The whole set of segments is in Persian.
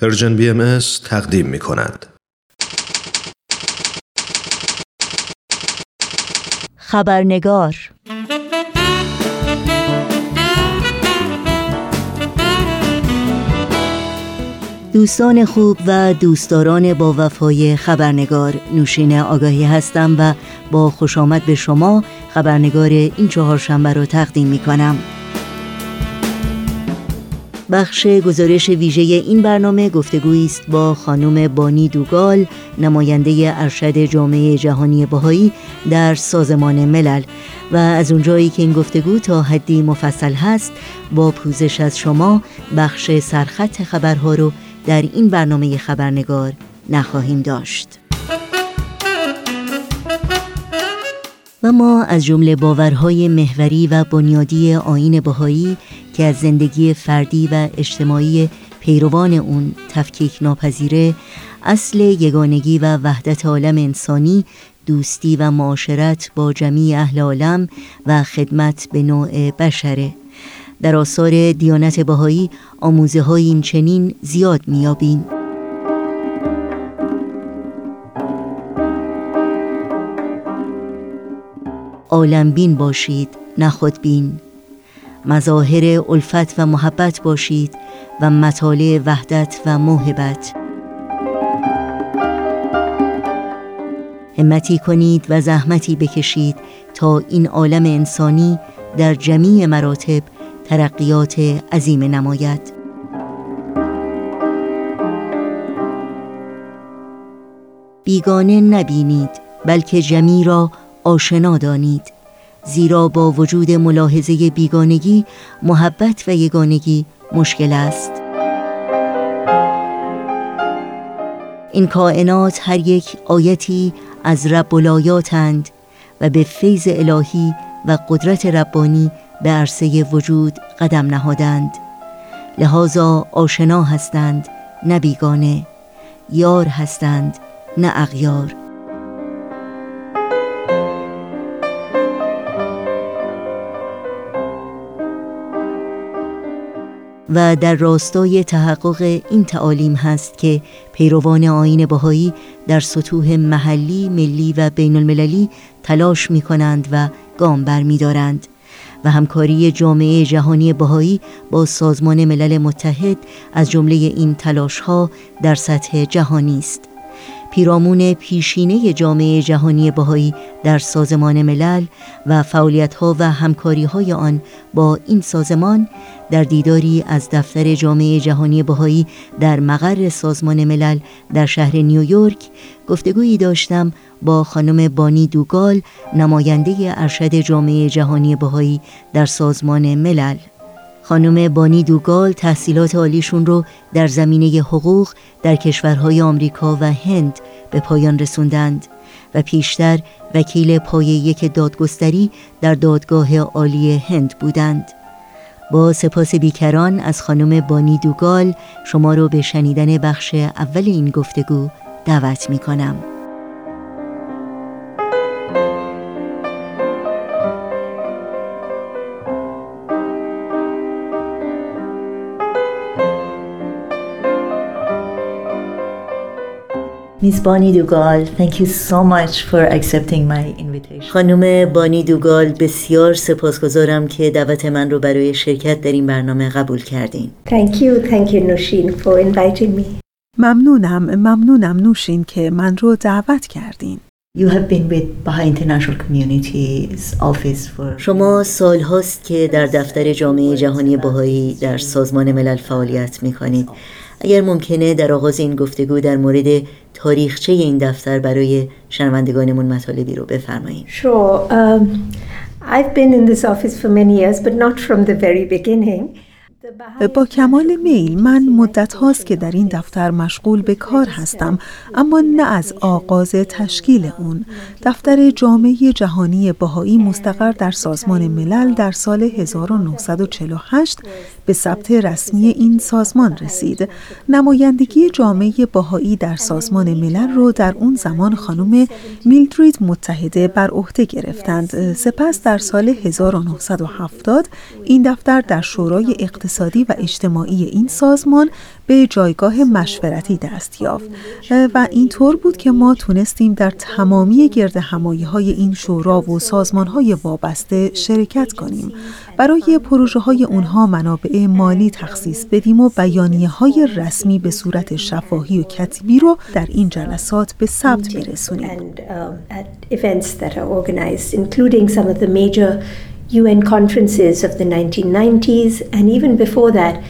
پرژن بی ام تقدیم می کند. خبرنگار دوستان خوب و دوستداران با وفای خبرنگار نوشین آگاهی هستم و با خوش آمد به شما خبرنگار این چهارشنبه را تقدیم می کنم. بخش گزارش ویژه این برنامه گفتگویی است با خانم بانی دوگال نماینده ارشد جامعه جهانی بهایی در سازمان ملل. و از اونجایی که این گفتگو تا حدی مفصل هست با پوزش از شما بخش سرخط خبرها رو در این برنامه خبرنگار نخواهیم داشت. و ما از جمله باورهای محوری و بنیادی آین بهایی که از زندگی فردی و اجتماعی پیروان اون تفکیک ناپذیره اصل یگانگی و وحدت عالم انسانی دوستی و معاشرت با جمیع اهل عالم و خدمت به نوع بشره. در آثار دیانت بهایی آموزه های این چنین زیاد میابیم عالم بین باشید نخود بین. مظاهر الفت و محبت باشید و مطالع وحدت و موهبت. همتی کنید و زحمتی بکشید تا این عالم انسانی در جمیع مراتب ترقیات عظیم نماید. بیگانه نبینید بلکه جمی را آشنا دانید. زیرا با وجود ملاحظه بیگانگی محبت و یگانگی مشکل است. این کائنات هر یک آیتی از رب الایاتند و به فیض الهی و قدرت ربانی به عرصه وجود قدم نهادند. لحاظا آشنا هستند نه بیگانه. یار هستند نه اغیار. و در راستای تحقق این تعالیم هست که پیروان آین بهایی در سطوح محلی، ملی و بین المللی تلاش می کنند و گام بر می دارند و همکاری جامعه جهانی بهایی با سازمان ملل متحد از جمله این تلاش ها در سطح جهانی است. پیرامون پیشینه جامعه جهانی بهایی در سازمان ملل و ها و های آن با این سازمان در دیداری از دفتر جامعه جهانی بهایی در مقر سازمان ملل در شهر نیویورک گفتگویی داشتم با خانم بانی دوگال نماینده ارشد جامعه جهانی بهایی در سازمان ملل. خانم بانی دوگال تحصیلات عالیشون رو در زمینه حقوق در کشورهای آمریکا و هند به پایان رسوندند و پیشتر وکیل پای یک دادگستری در دادگاه عالی هند بودند با سپاس بیکران از خانم بانی دوگال شما رو به شنیدن بخش اول این گفتگو دعوت می کنم. Miss Bonnie Dugal, thank you so much for accepting my invitation. خانم بانی دوگال بسیار سپاسگزارم که دعوت من رو برای شرکت در این برنامه قبول کردین. Thank you, thank you Nushin for inviting me. ممنونم، ممنونم نوشین که من رو دعوت کردین. You have been with Baha'i International Community's office for شما سال هاست که در دفتر جامعه جهانی بهایی در سازمان ملل فعالیت می کنید. اگر ممکنه در آغاز این گفتگو در مورد تاریخچه این دفتر برای شنوندگانمون مطالبی رو بفرمایید. Sure. Um, I've been in this office for many years, but not from the very beginning. با کمال میل من مدت هاست که در این دفتر مشغول به کار هستم اما نه از آغاز تشکیل اون. دفتر جامعه جهانی بهایی مستقر در سازمان ملل در سال 1948 به ثبت رسمی این سازمان رسید. نمایندگی جامعه بهایی در سازمان ملل رو در اون زمان خانم میلدرید متحده بر عهده گرفتند. سپس در سال 1970 این دفتر در شورای اقتصادی و اجتماعی این سازمان به جایگاه مشورتی دست یافت و اینطور بود که ما تونستیم در تمامی گرد همایی های این شورا و سازمان های وابسته شرکت کنیم برای پروژه های اونها منابع مالی تخصیص بدیم و بیانیه های رسمی به صورت شفاهی و کتبی رو در این جلسات به ثبت برسونیم. UN conferences of the 1990s, and even before that,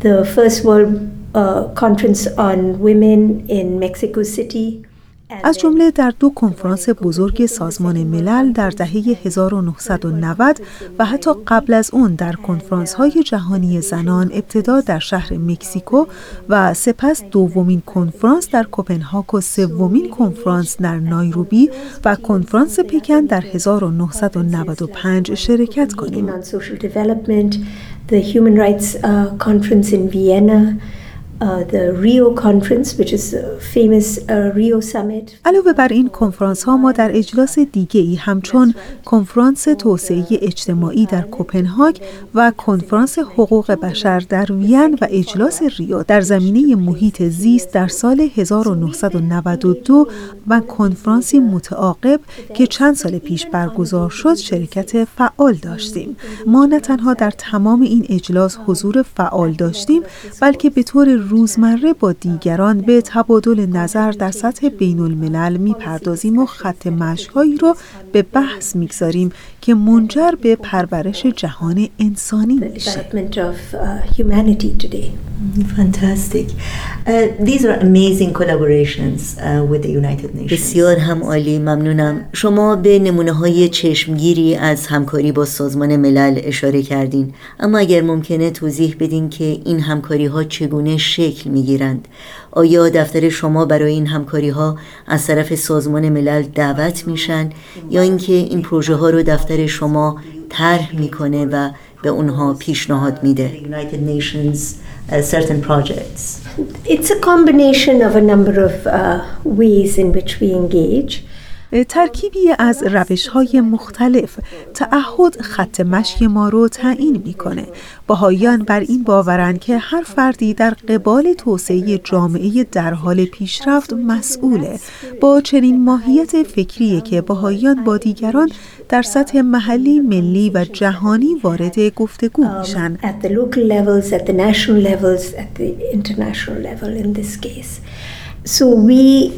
the First World uh, Conference on Women in Mexico City. از جمله در دو کنفرانس بزرگ سازمان ملل در دهه 1990 و حتی قبل از اون در کنفرانس های جهانی زنان ابتدا در شهر مکزیکو و سپس دومین کنفرانس در کوپنهاگ و سومین کنفرانس در نایروبی و کنفرانس پکن در 1995 شرکت کنیم. The Human Rights uh, Conference in Vienna, علاوه بر این کنفرانس ها ما در اجلاس دیگه ای همچون کنفرانس توسعه اجتماعی در کوپنهاگ و کنفرانس حقوق بشر در وین و اجلاس ریو در زمینه محیط زیست در سال 1992 و کنفرانسی متعاقب که چند سال پیش برگزار شد شرکت فعال داشتیم. ما نه تنها در تمام این اجلاس حضور فعال داشتیم بلکه به طور روزمره با دیگران به تبادل نظر در سطح بین الملل می پردازیم و خط مشهایی رو به بحث می‌گذاریم که منجر به پرورش جهان انسانی میشه. Fantastic. Uh, these are amazing collaborations uh, with the United Nations. بسیار هم عالی ممنونم. شما به نمونه های چشمگیری از همکاری با سازمان ملل اشاره کردین. اما اگر ممکنه توضیح بدین که این همکاری ها چگونه شکل می گیرند. آیا دفتر شما برای این همکاری ها از طرف سازمان ملل دعوت میشن یا اینکه این پروژه ها رو دفتر شما طرح می‌کنه و به اونها پیشنهاد میده certain projects It's a combination of a number of uh, ways in which we engage. ترکیبی از روش های مختلف تعهد خط مشی ما رو تعیین می‌کنه. باهایان بر این باورند که هر فردی در قبال توسعه جامعه در حال پیشرفت مسئوله. با چنین ماهیت فکریه که باهایان با دیگران در سطح محلی، ملی و جهانی وارد گفتگو um, میشن. So we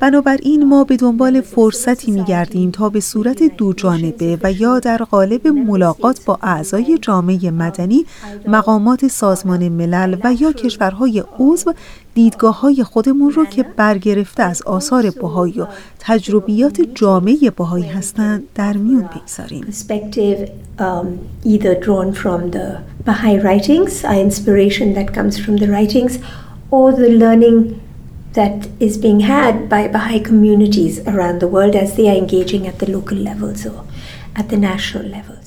بنابراین ما به دنبال فرصتی می گردیم تا به صورت دو جانبه و یا در قالب ملاقات با اعضای جامعه مدنی مقامات سازمان ملل و یا کشورهای عضو دیدگاه های خودمون رو که برگرفته از آثار بهایی و تجربیات جامعه بهایی هستند در میون بگذاریم. Or the learning that is being had by Baha'i communities around the world as they are engaging at the local levels or at the national levels.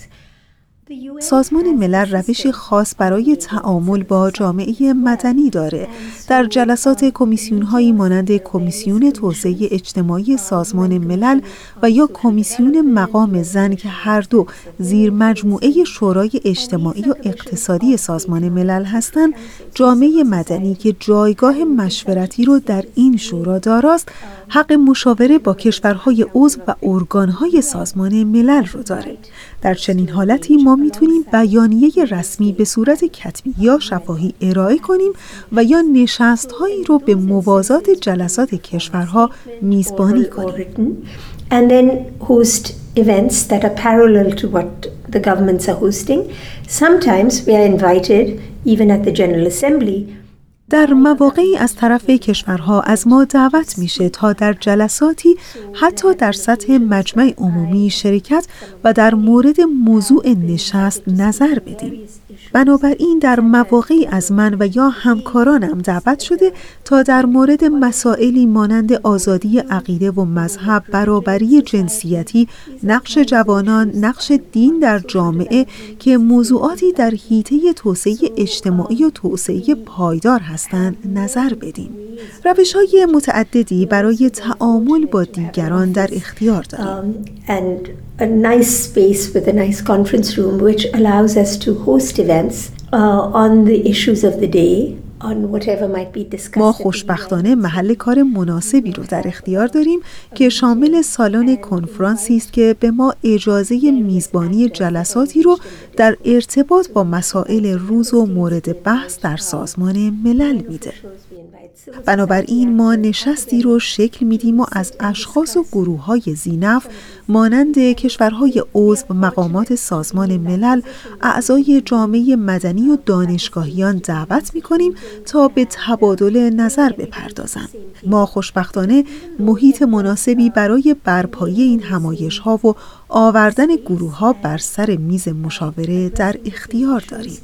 سازمان ملل روشی خاص برای تعامل با جامعه مدنی داره. در جلسات کمیسیون هایی مانند کمیسیون توسعه اجتماعی سازمان ملل و یا کمیسیون مقام زن که هر دو زیر مجموعه شورای اجتماعی و اقتصادی سازمان ملل هستند، جامعه مدنی که جایگاه مشورتی رو در این شورا داراست، حق مشاوره با کشورهای عضو و ارگانهای سازمان ملل رو داره. در چنین حالتی ما می‌تونیم بیانیه رسمی به صورت کتبی یا شفاهی ارائه کنیم و یا نشست هایی رو به موازات جلسات کشورها میزبانی کنیم. And then host events that are parallel to what the governments are hosting. Sometimes we are invited, even at the General Assembly, در مواقعی از طرف کشورها از ما دعوت میشه تا در جلساتی حتی در سطح مجمع عمومی شرکت و در مورد موضوع نشست نظر بدیم. بنابراین در مواقعی از من و یا همکارانم دعوت شده تا در مورد مسائلی مانند آزادی عقیده و مذهب، برابری جنسیتی، نقش جوانان، نقش دین در جامعه که موضوعاتی در حیطه توسعه اجتماعی و توسعه پایدار هستند نظر بدیم. روش های متعددی برای تعامل با دیگران در اختیار داریم. ما خوشبختانه محل کار مناسبی رو در اختیار داریم که شامل سالن کنفرانسی است که به ما اجازه میزبانی جلساتی رو در ارتباط با مسائل روز و مورد بحث در سازمان ملل میده. بنابراین ما نشستی رو شکل میدیم و از اشخاص و گروه های زینف مانند کشورهای عضو مقامات سازمان ملل اعضای جامعه مدنی و دانشگاهیان دعوت می‌کنیم تا به تبادل نظر بپردازند. ما خوشبختانه محیط مناسبی برای برپایی این همایش ها و آوردن گروه ها بر سر میز مشاوره در اختیار داریم.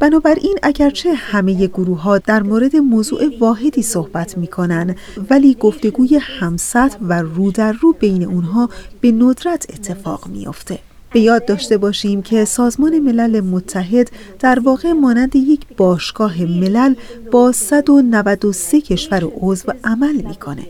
بنابراین اگرچه همه گروه ها در مورد موضوع واحدی صحبت می کنن ولی گفتگوی همسط و رو در رو بین اونها به ندرت اتفاق میافته. به یاد داشته باشیم که سازمان ملل متحد در واقع مانند یک باشگاه ملل با 193 کشور عضو عمل می‌کنه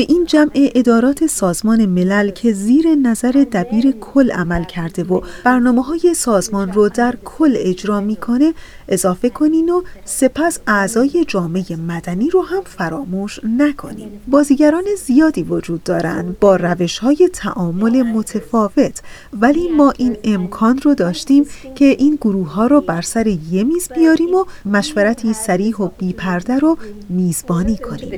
به این جمع ادارات سازمان ملل که زیر نظر دبیر کل عمل کرده و برنامه های سازمان رو در کل اجرا می‌کنه اضافه کنین و سپس اعضای جامعه مدنی رو هم فراموش نکنین. بازیگران زیادی وجود دارند با روش های تعامل متفاوت. ولی ما این امکان رو داشتیم که این گروه ها رو بر سر یه میز بیاریم و مشورتی سریح و بیپرده رو میزبانی کنیم.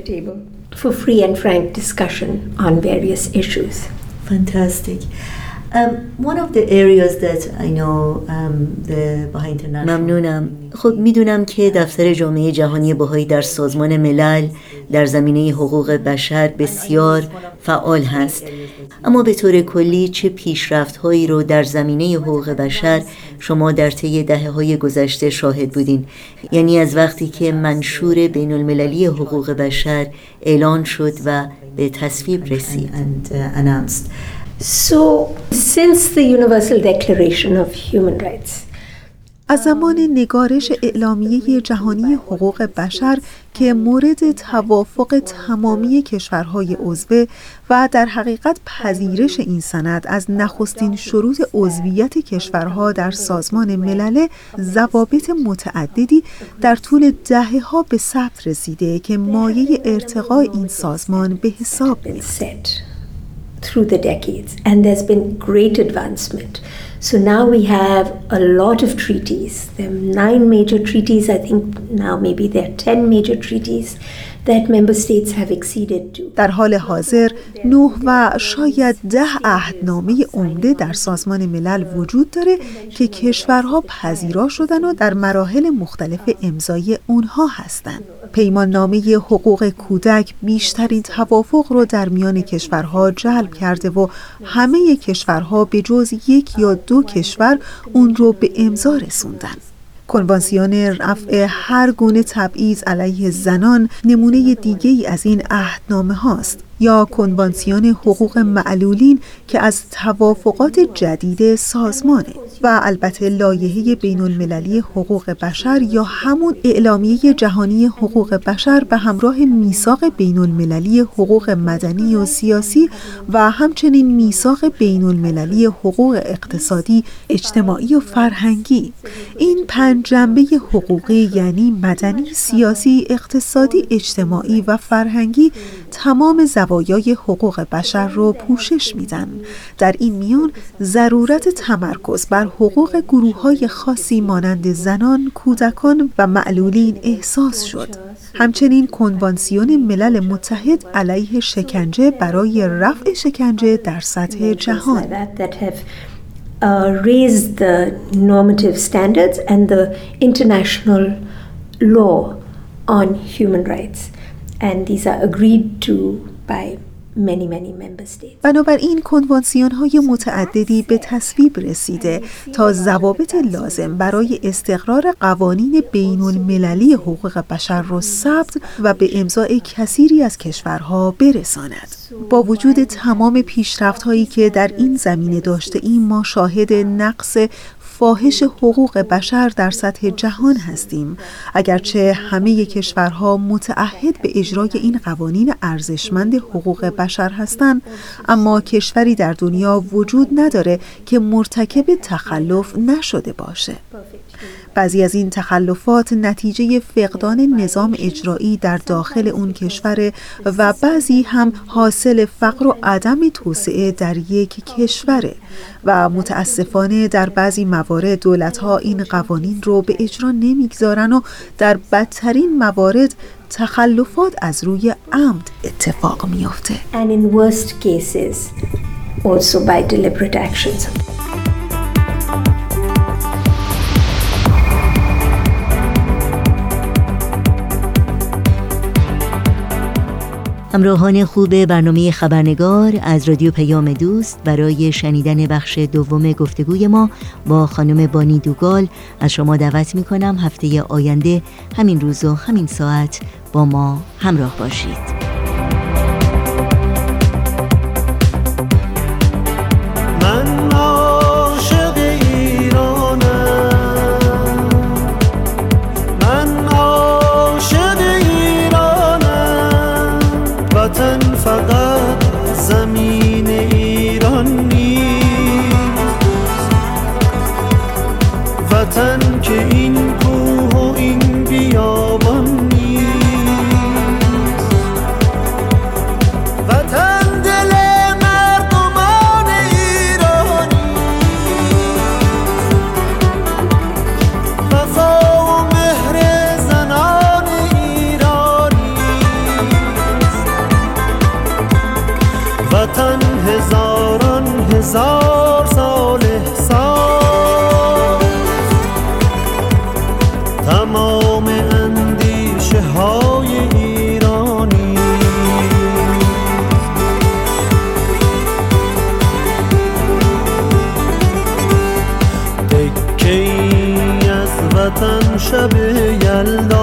For free and frank. Discussion on various issues. Fantastic. Um, one of the areas that I know um, the Baha'i International ممنونم خب می‌دونم که دفتر جامعه جهانی بهایی در سازمان ملل در زمینه حقوق بشر بسیار فعال هست اما به طور کلی چه پیشرفت هایی رو در زمینه حقوق بشر شما در طی دهه های گذشته شاهد بودین یعنی از وقتی که منشور بین المللی حقوق بشر اعلان شد و به تصویب رسید So, since the Universal Declaration of Human Rights, از زمان نگارش اعلامیه جهانی حقوق بشر که مورد توافق تمامی کشورهای عضوه و در حقیقت پذیرش این سند از نخستین شروط عضویت کشورها در سازمان ملل ضوابط متعددی در طول دهه ها به ثبت رسیده که مایه ارتقای این سازمان به حساب می‌آید. So now we have a lot of treaties. There are nine major treaties. I think now maybe there are ten major treaties در حال حاضر نه و شاید ده عهدنامه عمده در سازمان ملل وجود داره که کشورها پذیرا شدن و در مراحل مختلف امضای اونها هستند. پیمان نامه حقوق کودک بیشترین توافق رو در میان کشورها جلب کرده و همه کشورها به جز یک یا دو کشور اون رو به امضا رسوندن. کنوانسیون رفع هر گونه تبعیض علیه زنان نمونه دیگه ای از این عهدنامه هاست یا کنوانسیون حقوق معلولین که از توافقات جدید سازمانه. و البته لایحه بین المللی حقوق بشر یا همون اعلامیه جهانی حقوق بشر به همراه میثاق بین المللی حقوق مدنی و سیاسی و همچنین میثاق بین المللی حقوق اقتصادی اجتماعی و فرهنگی. این پنج جنبه حقوقی یعنی مدنی، سیاسی، اقتصادی، اجتماعی و فرهنگی تمام زوایای حقوق بشر رو پوشش میدن. در این میان ضرورت تمرکز بر حقوق گروه های خاصی مانند زنان، کودکان و معلولین احساس شد همچنین کنوانسیون ملل متحد علیه شکنجه برای رفع شکنجه در سطح جهان rights. And these are agreed to by بنابراین کنوانسیون های متعددی به تصویب رسیده تا ضوابط لازم برای استقرار قوانین بین المللی حقوق بشر را ثبت و به امضای کثیری از کشورها برساند. با وجود تمام پیشرفت هایی که در این زمینه داشته ایم ما شاهد نقص فاحش حقوق بشر در سطح جهان هستیم. اگرچه همه کشورها متعهد به اجرای این قوانین ارزشمند حقوق بشر هستند اما کشوری در دنیا وجود نداره که مرتکب تخلف نشده باشه. بعضی از این تخلفات نتیجه فقدان نظام اجرایی در داخل اون کشور و بعضی هم حاصل فقر و عدم توسعه در یک کشوره و متاسفانه در بعضی موارد دولت ها این قوانین رو به اجرا نمی‌گذارن و در بدترین موارد تخلفات از روی عمد اتفاق میافته. همراهان خوب برنامه خبرنگار از رادیو پیام دوست برای شنیدن بخش دوم گفتگوی ما با خانم بانی دوگال از شما دعوت می کنم هفته آینده همین روز و همین ساعت با ما همراه باشید. وطن شب یلدا.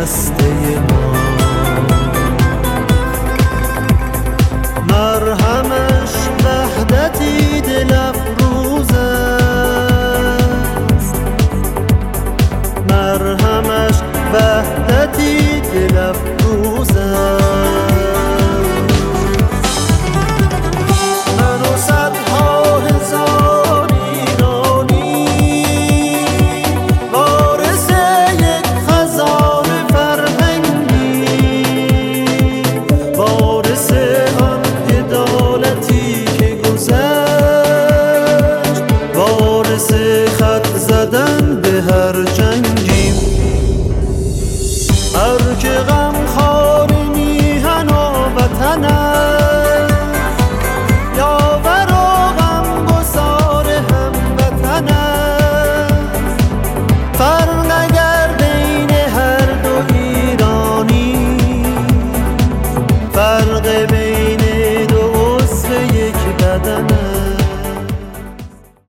just